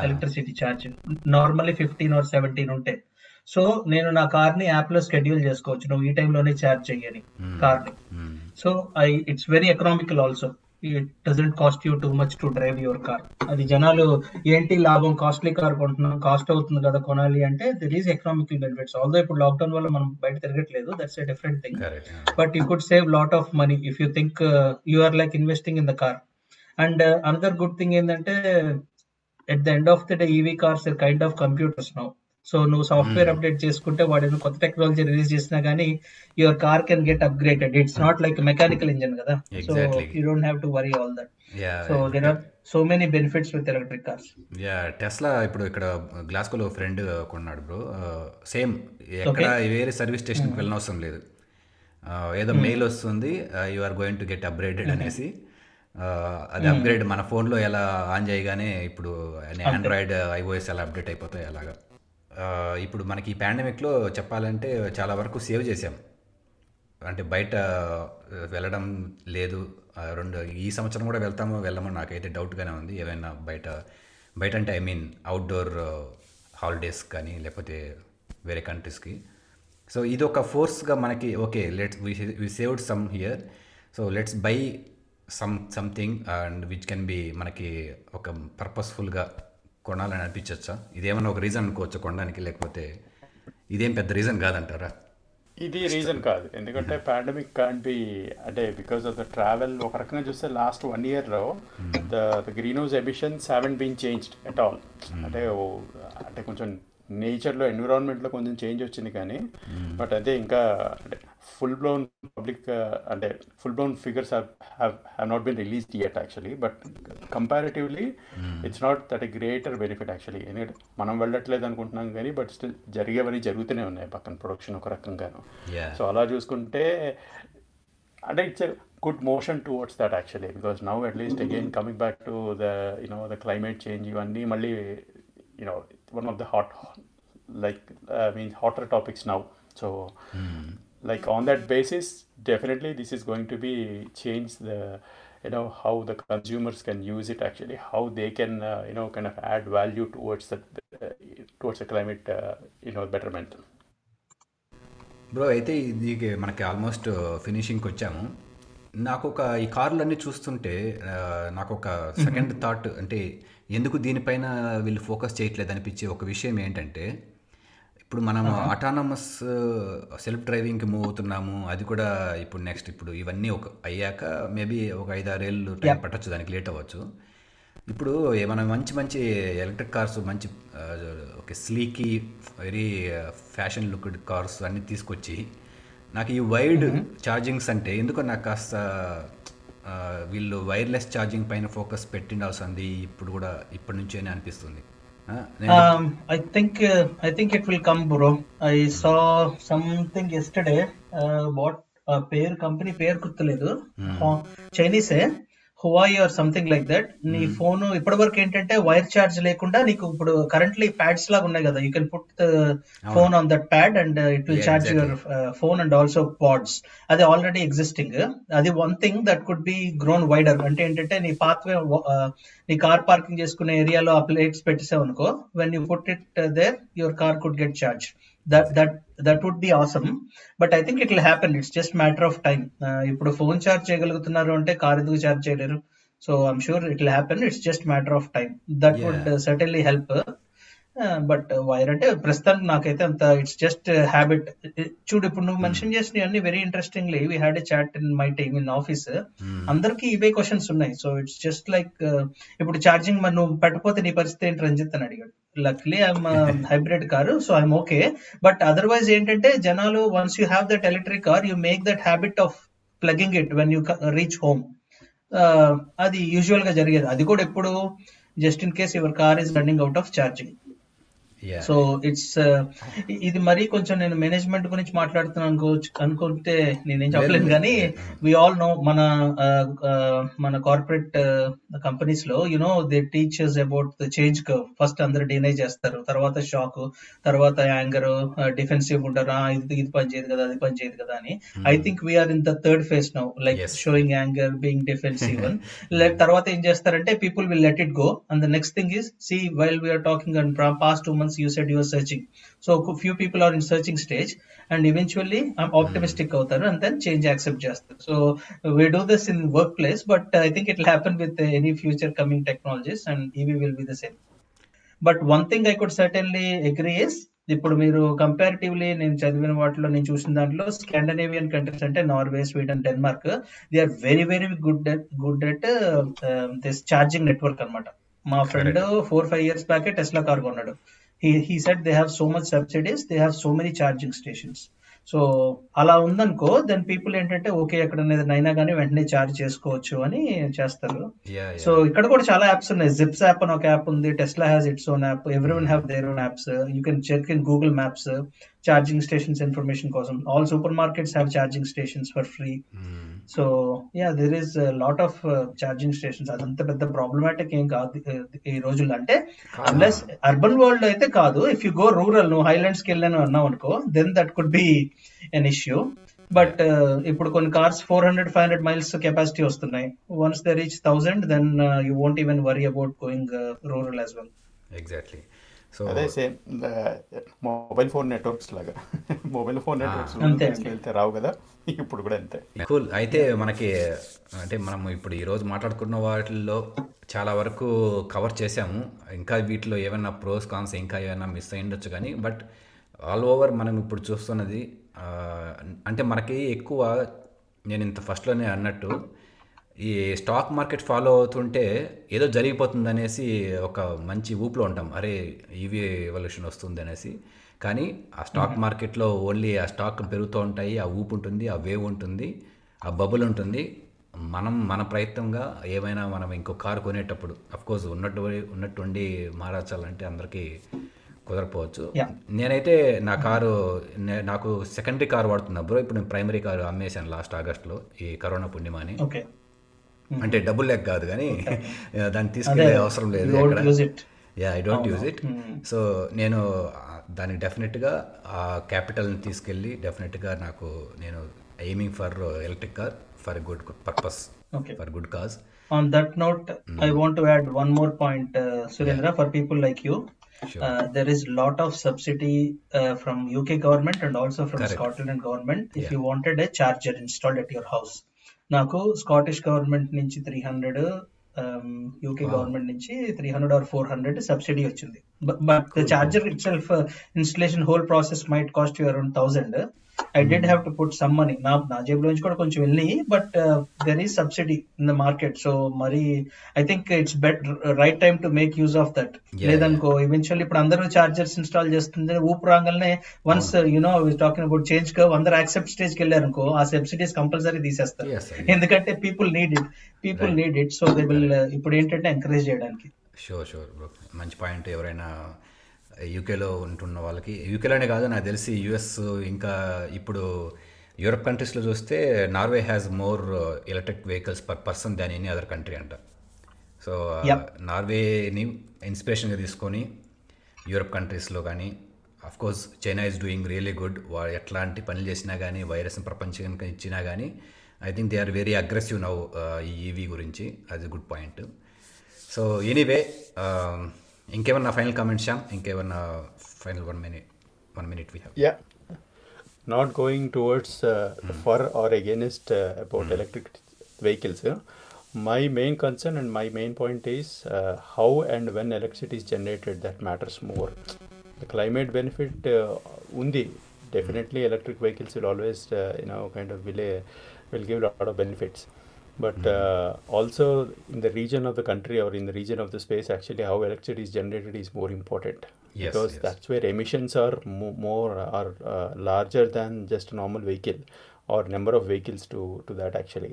S2: Electricity charge normally fifteen or seventeen ఉంటే. So నేను నా కార్ని యాప్లో షెడ్యూల్ చేసుకోవచ్చు. నువ్వు ఈ టైంలోనే ఛార్జ్ చెయ్యని
S1: కార్ని.
S2: So I it's very economical also it doesn't cost you too much to drive your car అది జనాలు ఏంటి లాభం? కాస్ట్లీ కార్ కొంటున్నాం కాస్ట్ అవుతుంది కదా కొనాలి అంటే there is economical benefits although ఇప్పుడు లాక్డౌన్ వల్ల మనం బయట తిరగట్లేదు that's a different
S1: thing
S2: but you could save lot of money if you think you are like investing in the car and another good thing ఏంటంటే at the end of the day EV cars kind of computers now so నువ్వు software update చేసుకుంటే వాడు కొత్త technology release చేసినా కానీ your car can get upgraded it's not like mechanical engine కదా. So. You don't have to worry all
S1: that
S2: so there are so many benefits with electric cars
S1: yeah Tesla ఇప్పుడు ఇక్కడ గ్లాస్కోలో friend కొన్నాడు bro same ఎక్కడ వేరే service స్టేషన్కి వెళ్ళనవసరం లేదు. ఆ, ఏదో మెయిల్ వస్తుంది you are going to get upgraded అనేసి. అది అప్గ్రేడ్ మన ఫోన్లో ఎలా ఆన్ చేయగానే ఇప్పుడు ఆండ్రాయిడ్ ఐఓఎస్ ఎలా అప్డేట్ అయిపోతాయి అలాగా. ఇప్పుడు మనకి ఈ పాండమిక్లో చెప్పాలంటే చాలా వరకు సేవ్ చేసాం అంటే బయట వెళ్ళడం లేదు. రెండు ఈ సంవత్సరం కూడా వెళ్తామో వెళ్ళమో నాకైతే డౌట్గానే ఉంది. ఏమైనా బయట బయట అంటే ఐ మీన్ అవుట్డోర్ హాలిడేస్ కానీ లేకపోతే వేరే కంట్రీస్కి. సో ఇది ఒక ఫోర్స్గా మనకి okay let's we saved some here. So let's buy some something and which can be మనకి ఒక పర్పస్ఫుల్గా కొనాలని అనిపించచ్చా? ఇదేమన్నా ఒక రీజన్ అనుకోవచ్చు కొనడానికి? లేకపోతే ఇదేం పెద్ద రీజన్ కాదంటారా?
S3: ఇది రీజన్ కాదు. ఎందుకంటే పాండమిక్ కాంట్ బి అంటే బికాస్ ఆఫ్ ద ట్రావెల్ ఒక రకంగా చూస్తే లాస్ట్ వన్ ఇయర్లో the the greenhouse emissions haven't been changed at all అంటే అంటే కొంచెం నేచర్లో ఎన్విరాన్మెంట్లో కొంచెం చేంజ్ వచ్చింది కానీ బట్ అదే ఇంకా అంటే ఫుల్ బ్లౌన్ పబ్లిక్ అంటే full blown figures have have not been released yet actually but comparatively it's not that a greater benefit actually ఎందుకంటే మనం వెళ్ళట్లేదు అనుకుంటున్నాం కానీ బట్ స్టిల్ జరిగేవన్నీ జరుగుతూనే ఉన్నాయి పక్కన ప్రొడక్షన్ ఒక రకంగాను. సో అలా చూసుకుంటే అంటే it's good motion towards that actually because now at least again coming back to the you know the climate change ఇవన్నీ మళ్ళీ you know one of the hot like mean hotter topics now so like on that basis definitely this is going to be change the you know how the consumers can use it actually how they can uh, you know kind of add value towards the uh, towards the climate uh, you know betterment
S1: bro అయితే ఇది మనకి almost ఫినిషింగ్కి వచ్చాము నాకు ఒక ఈ కార్లన్నీ చూస్తుంటే నాకు ఒక సెకండ్ థాట్ అంటే ఎందుకు దీనిపైన వీళ్ళు ఫోకస్ చేయట్లేదు అనిపించే ఒక విషయం ఏంటంటే ఇప్పుడు మనం అటానమస్ సెల్ఫ్ డ్రైవింగ్కి మూవ్ అవుతున్నాము. అది కూడా ఇప్పుడు నెక్స్ట్ ఇప్పుడు ఇవన్నీ ఒక అయ్యాక మేబీ ఒక ఐదు ఆరేళ్ళు టైం పట్టొచ్చు దానికి లేట్ అవ్వచ్చు. ఇప్పుడు ఏ- మనం మంచి మంచి ఎలక్ట్రిక్ కార్స్ మంచి ఒక sleeky very fashion looked cars అన్నీ తీసుకొచ్చి నాకు ఈ వైడ్ ఛార్జింగ్స్ అంటే ఎందుకో నాకు కాస్త ఆ, వీళ్ళు వైర్లెస్ ఛార్జింగ్ పైన ఫోకస్ పెట్టిండాల్సింది ఇప్పుడు కూడా ఇప్పటి నుంచే అనిపిస్తుంది.
S2: Um, I think uh, I think it will come, bro. I saw something yesterday. Uh, what uh, pair company pair గుర్తులేదు Chinese Huawei or something like that నీ ఫోన్ ఇప్పటి వరకు ఏంటంటే వైర్ చార్జ్ లేకుండా నీకు ఇప్పుడు కరెంట్లీ ప్యాడ్స్ లాగా ఉన్నాయి కదా. You can put phone on that pad and
S1: it
S2: will
S1: charge.
S2: Your phone and also pods అది ఆల్రెడీ ఎగ్జిస్టింగ్ అది one thing that could be grown wider అంటే ఏంటంటే నీ పాత్వే నీ కార్ పార్కింగ్ చేసుకునే ఏరియాలో ఆ ప్లేట్స్ పెట్టేసావు అనుకో when you put it there your car could get charge that that that would be awesome but I think it will happen it's just matter of time ఇప్పుడు phone charge చేయగలుగుతున్నారు అంటే car ఎందుకు charge చేయలేరు? So I'm sure it will happen it's just matter of time that would certainly help but wire అంటే ప్రస్తుతానికి నాకైతే అంత it's just habit చూడు ఇప్పుడు నువ్వు మెన్షన్ చేసిన అన్ని very interestingly we had a chat in my team in office అందరికి ఇవే క్వశ్చన్స్ ఉన్నాయి. సో ఇట్స్ జస్ట్ లైక్ ఇప్పుడు ఛార్జింగ్ మరి నువ్వు పెట్టకపోతే నీ పరిస్థితి ఏంటి రంజిత్ అని అడిగాడు. Luckily I'm hybrid car so I'm okay but otherwise ఏంటంటే జనాలు once you have that electric car you make that habit of plugging it when you reach home అది యూజువల్గా జరిగేది. అది కూడా ఎప్పుడు just in case your car is running out of charging
S1: Yeah.
S2: So it's ఇది మరీ కొంచెం నేను మేనేజ్మెంట్ గురించి మాట్లాడుతున్నాను అనుకోవచ్చు అనుకుంటే నేనేం చెప్పలేను కానీ వి ఆల్ నో మన uh, uh, మన కార్పొరేట్ కంపెనీస్లో you know they teachers about the change curve first అందరు డినై చేస్తారు తర్వాత షాక్ తర్వాత యాంగర్ డిఫెన్సివ్ ఉంటారు "ఆ, ఇది ఇది పని చేయదు కదా అది పని చేయదు కదా అని. I think we're in the third phase now
S1: like.
S2: Showing anger being defensive తర్వాత ఏం చేస్తారంటే people will let it go and the next thing is see while we're talking and past two months you said your searching so few people are in searching stage and eventually optimistic అవుతారు and then change accept చేస్తారు. So we do this in workplace but I think it happen with any future coming technologies and EV will be the same but one thing I could certainly agree is ఇప్పుడు మీరు comparatively నేను చదివిన వాటిలో నేను చూసిన దాంట్లో Scandinavian countries అంటే Norway Sweden Denmark they are very very good good at this charging network అన్నమాట. మా friend four five years back Tesla car కొన్నాడు. He he said they have so much subsidies they have so many charging stations. So అలా ఉందనుకో then people ఏంటంటే okay ఎక్కడ అయినా కానీ వెంటనే చార్జ్ చేసుకోవచ్చు అని చేస్తారు.
S1: Yeah, yeah.
S2: సో ఇక్కడ కూడా చాలా యాప్స్ ఉన్నాయి. జిప్స్ యాప్ అని ఒక యాప్ ఉంది Tesla has its own app everyone have their own apps you can check in Google maps charging stations information కోసం. All supermarkets have charging stations for
S1: free.
S2: So yeah there is lot of charging stations అదంత పెద్ద problematic ఏం కాదు ఈ రోజుల్లో అంటే unless urban world అయితే కాదు. ఇఫ్ యు గో రూరల్ నువ్వు హైలాండ్స్కి వెళ్ళాను అన్నావు అనుకో then that could be an issue but ఇప్పుడు కొన్ని cars four hundred five hundred miles capacity వస్తున్నాయి. Once they reach thousand then you won't even worry about going rural as well
S1: exactly so
S3: అదే same mobile phone networks లాగా. Mobile phone networks
S2: అంతే.
S3: వెళ్తే రావు కదా? ఇప్పుడు కూడా అంతే.
S1: కూల్. అయితే మనకి అంటే మనం ఇప్పుడు ఈరోజు మాట్లాడుకున్న వాటిల్లో చాలా వరకు కవర్ చేసాము ఇంకా వీటిలో ఏమైనా ప్రోస్ కాన్స్ ఇంకా ఏమైనా మిస్ అయి ఉండొచ్చు కానీ బట్ ఆల్ ఓవర్ మనం ఇప్పుడు చూస్తున్నది అంటే మనకి ఎక్కువ నేను ఇంత ఫస్ట్లోనే అన్నట్టు ఈ స్టాక్ మార్కెట్ ఫాలో అవుతుంటే ఏదో జరిగిపోతుంది అనేసి ఒక మంచి ఊపులో ఉంటాం. అరే ఈవీ ఎవల్యూషన్ వస్తుంది అనేసి కానీ ఆ స్టాక్ మార్కెట్లో ఓన్లీ ఆ స్టాక్ పెరుగుతూ ఉంటాయి ఆ ఊపు ఉంటుంది ఆ వేవ్ ఉంటుంది ఆ బబుల్ ఉంటుంది. మనం మన ప్రయత్నంగా ఏమైనా మనం ఇంకో కారు కొనేటప్పుడు కోర్స్ ఉన్నట్టు ఉన్నట్టుండి మారాచాలంటే అందరికీ కుదరపోవచ్చు. నేనైతే నా కారు నాకు సెకండరీ కారు వాడుతున్నా బ్రో. ఇప్పుడు నేను ప్రైమరీ కారు అమ్మేశాను లాస్ట్ ఆగస్ట్లో ఈ కరోనా పుణ్యమాని.
S2: ఓకే
S1: అంటే డబుల్ లెగ్ కాదు కానీ దాన్ని తీసుకెళ్ళే అవసరం లేదు
S2: I
S1: don't
S2: use it
S1: so నేను దానికి డెఫినెట్గా ఆ తీసుకెళ్ళి డెఫినెట్గా నాకు నేను aiming for electric car for good
S2: purpose
S1: for good cause
S2: on that note I want add one more point Surendra for people like you there is lot of subsidy from UK government and also from Scotland government if you wanted a charger installed at your house నాకు Scottish government నుంచి three hundred UK government నుంచి three hundred or four hundred subsidy వచ్చింది. But the charger itself installation whole process might cost you around thousand I don't have to put some money నా నా జేబులో నుంచి కూడా కొంచెం వెళ్ళి but there is subsidy in the market so మరి I think it's best right time to make use of
S1: that
S2: లేదనుకో eventually ఇప్పుడు అందరూ చార్జర్స్ ఇన్స్టాల్ చేస్తుంది ఊపు రాగానే once you know talking about change curve అందరూ యాక్సెప్ట్ స్టేజ్కి వెళ్ళారనుకో ఆ సబ్సిడీస్ కంపల్సరీ తీసేస్తారు. ఎందుకంటే people need it people need it so they will ఇప్పుడు ఏంటంటే ఎంకరేజ్ చేయడానికి.
S1: షూర్ షూర్ మంచి పాయింట్ ఎవరైనా యూకేలో ఉంటున్న వాళ్ళకి. యూకేలోనే కాదు నాకు తెలిసి యుఎస్ ఇంకా ఇప్పుడు యూరప్ కంట్రీస్లో చూస్తే Norway has more electric vehicles per person than any other country అంట. సో. నార్వేని ఇన్స్పిరేషన్గా తీసుకొని యూరప్ కంట్రీస్లో కానీ course China is doing really good వాళ్ళు ఎట్లాంటి పనులు చేసినా కానీ వైరస్ని ప్రపంచానికి ఇచ్చినా కానీ I think they are very aggressive now ఈ ఈవీ గురించి. అది గుడ్ పాయింట్ సో ఎనీవే ఇంకేమన్నా ఫైనల్ కామెంట్స్ శ్యామ్ ఇంకేమన్నా final one minute one minute we have
S3: Yeah. Not going towards uh, for or against uh, about electric vehicles. You know. My main concern and my main point is uh, how and when electricity is generated that matters more. The climate benefit uh, undi definitely electric vehicles will always uh, you know kind of will uh, will give a lot of benefits. But uh, also in the region of the country or in the region of the space, actually how electricity is generated is more important
S1: Yes,
S3: because
S1: yes.
S3: that's where emissions are mo- more are uh, larger than just a normal vehicle or number of vehicles to to that actually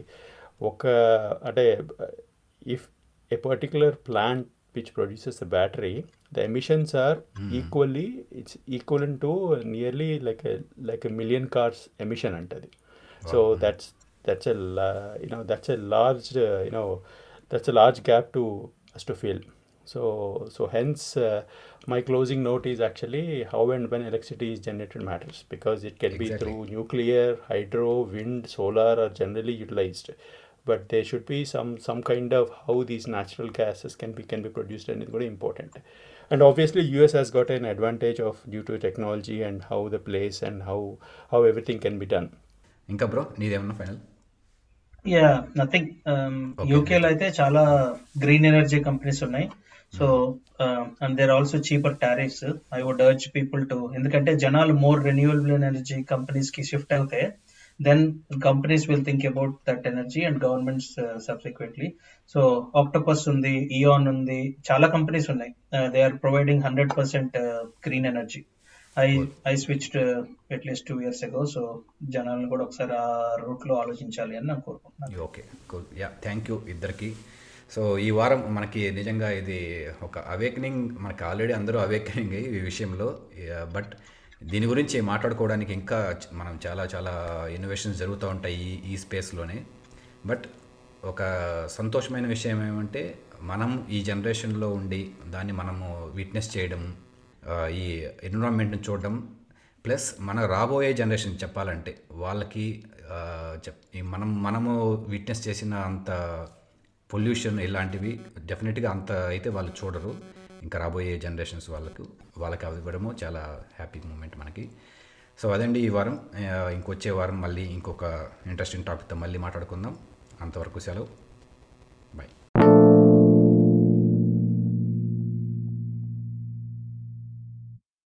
S3: ఒక అంటే if a particular plant which produces the battery the emissions are equally it's equivalent to nearly like a like a million cars emission అంటది so that's that's a la- you know that's a large uh, you know that's a large gap to us to fill so so hence uh, my closing note is actually how and when electricity is generated matters because it can be
S1: Exactly.
S3: through nuclear hydro wind solar are generally utilized but there should be some some kind of how these natural gases can be can be produced and it's very important and obviously us has got an advantage of due to technology and how the place and how how everything can be done
S1: ఇంకా bro నీదేమన్నా final
S2: yeah nothing యూకేలో అయితే చాలా green energy companies ఉన్నాయి. So and there also cheaper tariffs I would urge people to ఎందుకంటే జనాలు more renewable energy కంపెనీస్కి shift అవుతే then companies will think about that energy and governments subsequently so Octopus ఉంది EON ఉంది చాలా companies ఉన్నాయి. They are providing hundred percent green energy I I switched at least two years ago so జనాలను కూడా ఒకసారి ఆ రూట్లో ఆలోచించాలి అని నేను కోరుకుంటున్నాను.
S1: ఓకే యా థ్యాంక్ యూ ఇద్దరికి. సో ఈ వారం మనకి నిజంగా ఇది ఒక అవేకనింగ్ మనకి ఆల్రెడీ అందరూ అవేకనింగ్ అయ్యి ఈ విషయంలో. బట్ దీని గురించి మాట్లాడుకోవడానికి ఇంకా మనం చాలా చాలా ఇన్నోవేషన్స్ జరుగుతూ ఉంటాయి ఈ ఈ స్పేస్లోనే బట్ ఒక సంతోషమైన విషయం ఏమంటే మనం ఈ జనరేషన్లో ఉండి దాన్ని మనము విట్నెస్ చేయడం ఈ ఎన్విరాన్మెంట్ని చూడడం ప్లస్ మన రాబోయే జనరేషన్ చెప్పాలంటే వాళ్ళకి చెప్ మనం మనము విట్నెస్ చేసిన అంత పొల్యూషన్ ఇలాంటివి డెఫినెట్గా అంత అయితే వాళ్ళు చూడరు. ఇంకా రాబోయే జనరేషన్స్ వాళ్ళకు వాళ్ళకి అవి ఇవ్వడము చాలా హ్యాపీ మూమెంట్ మనకి. సో అదండి ఈ వారం. ఇంకొచ్చే వారం మళ్ళీ ఇంకొక ఇంట్రెస్టింగ్ టాపిక్తో మళ్ళీ మాట్లాడుకుందాం. అంతవరకు సెలవు.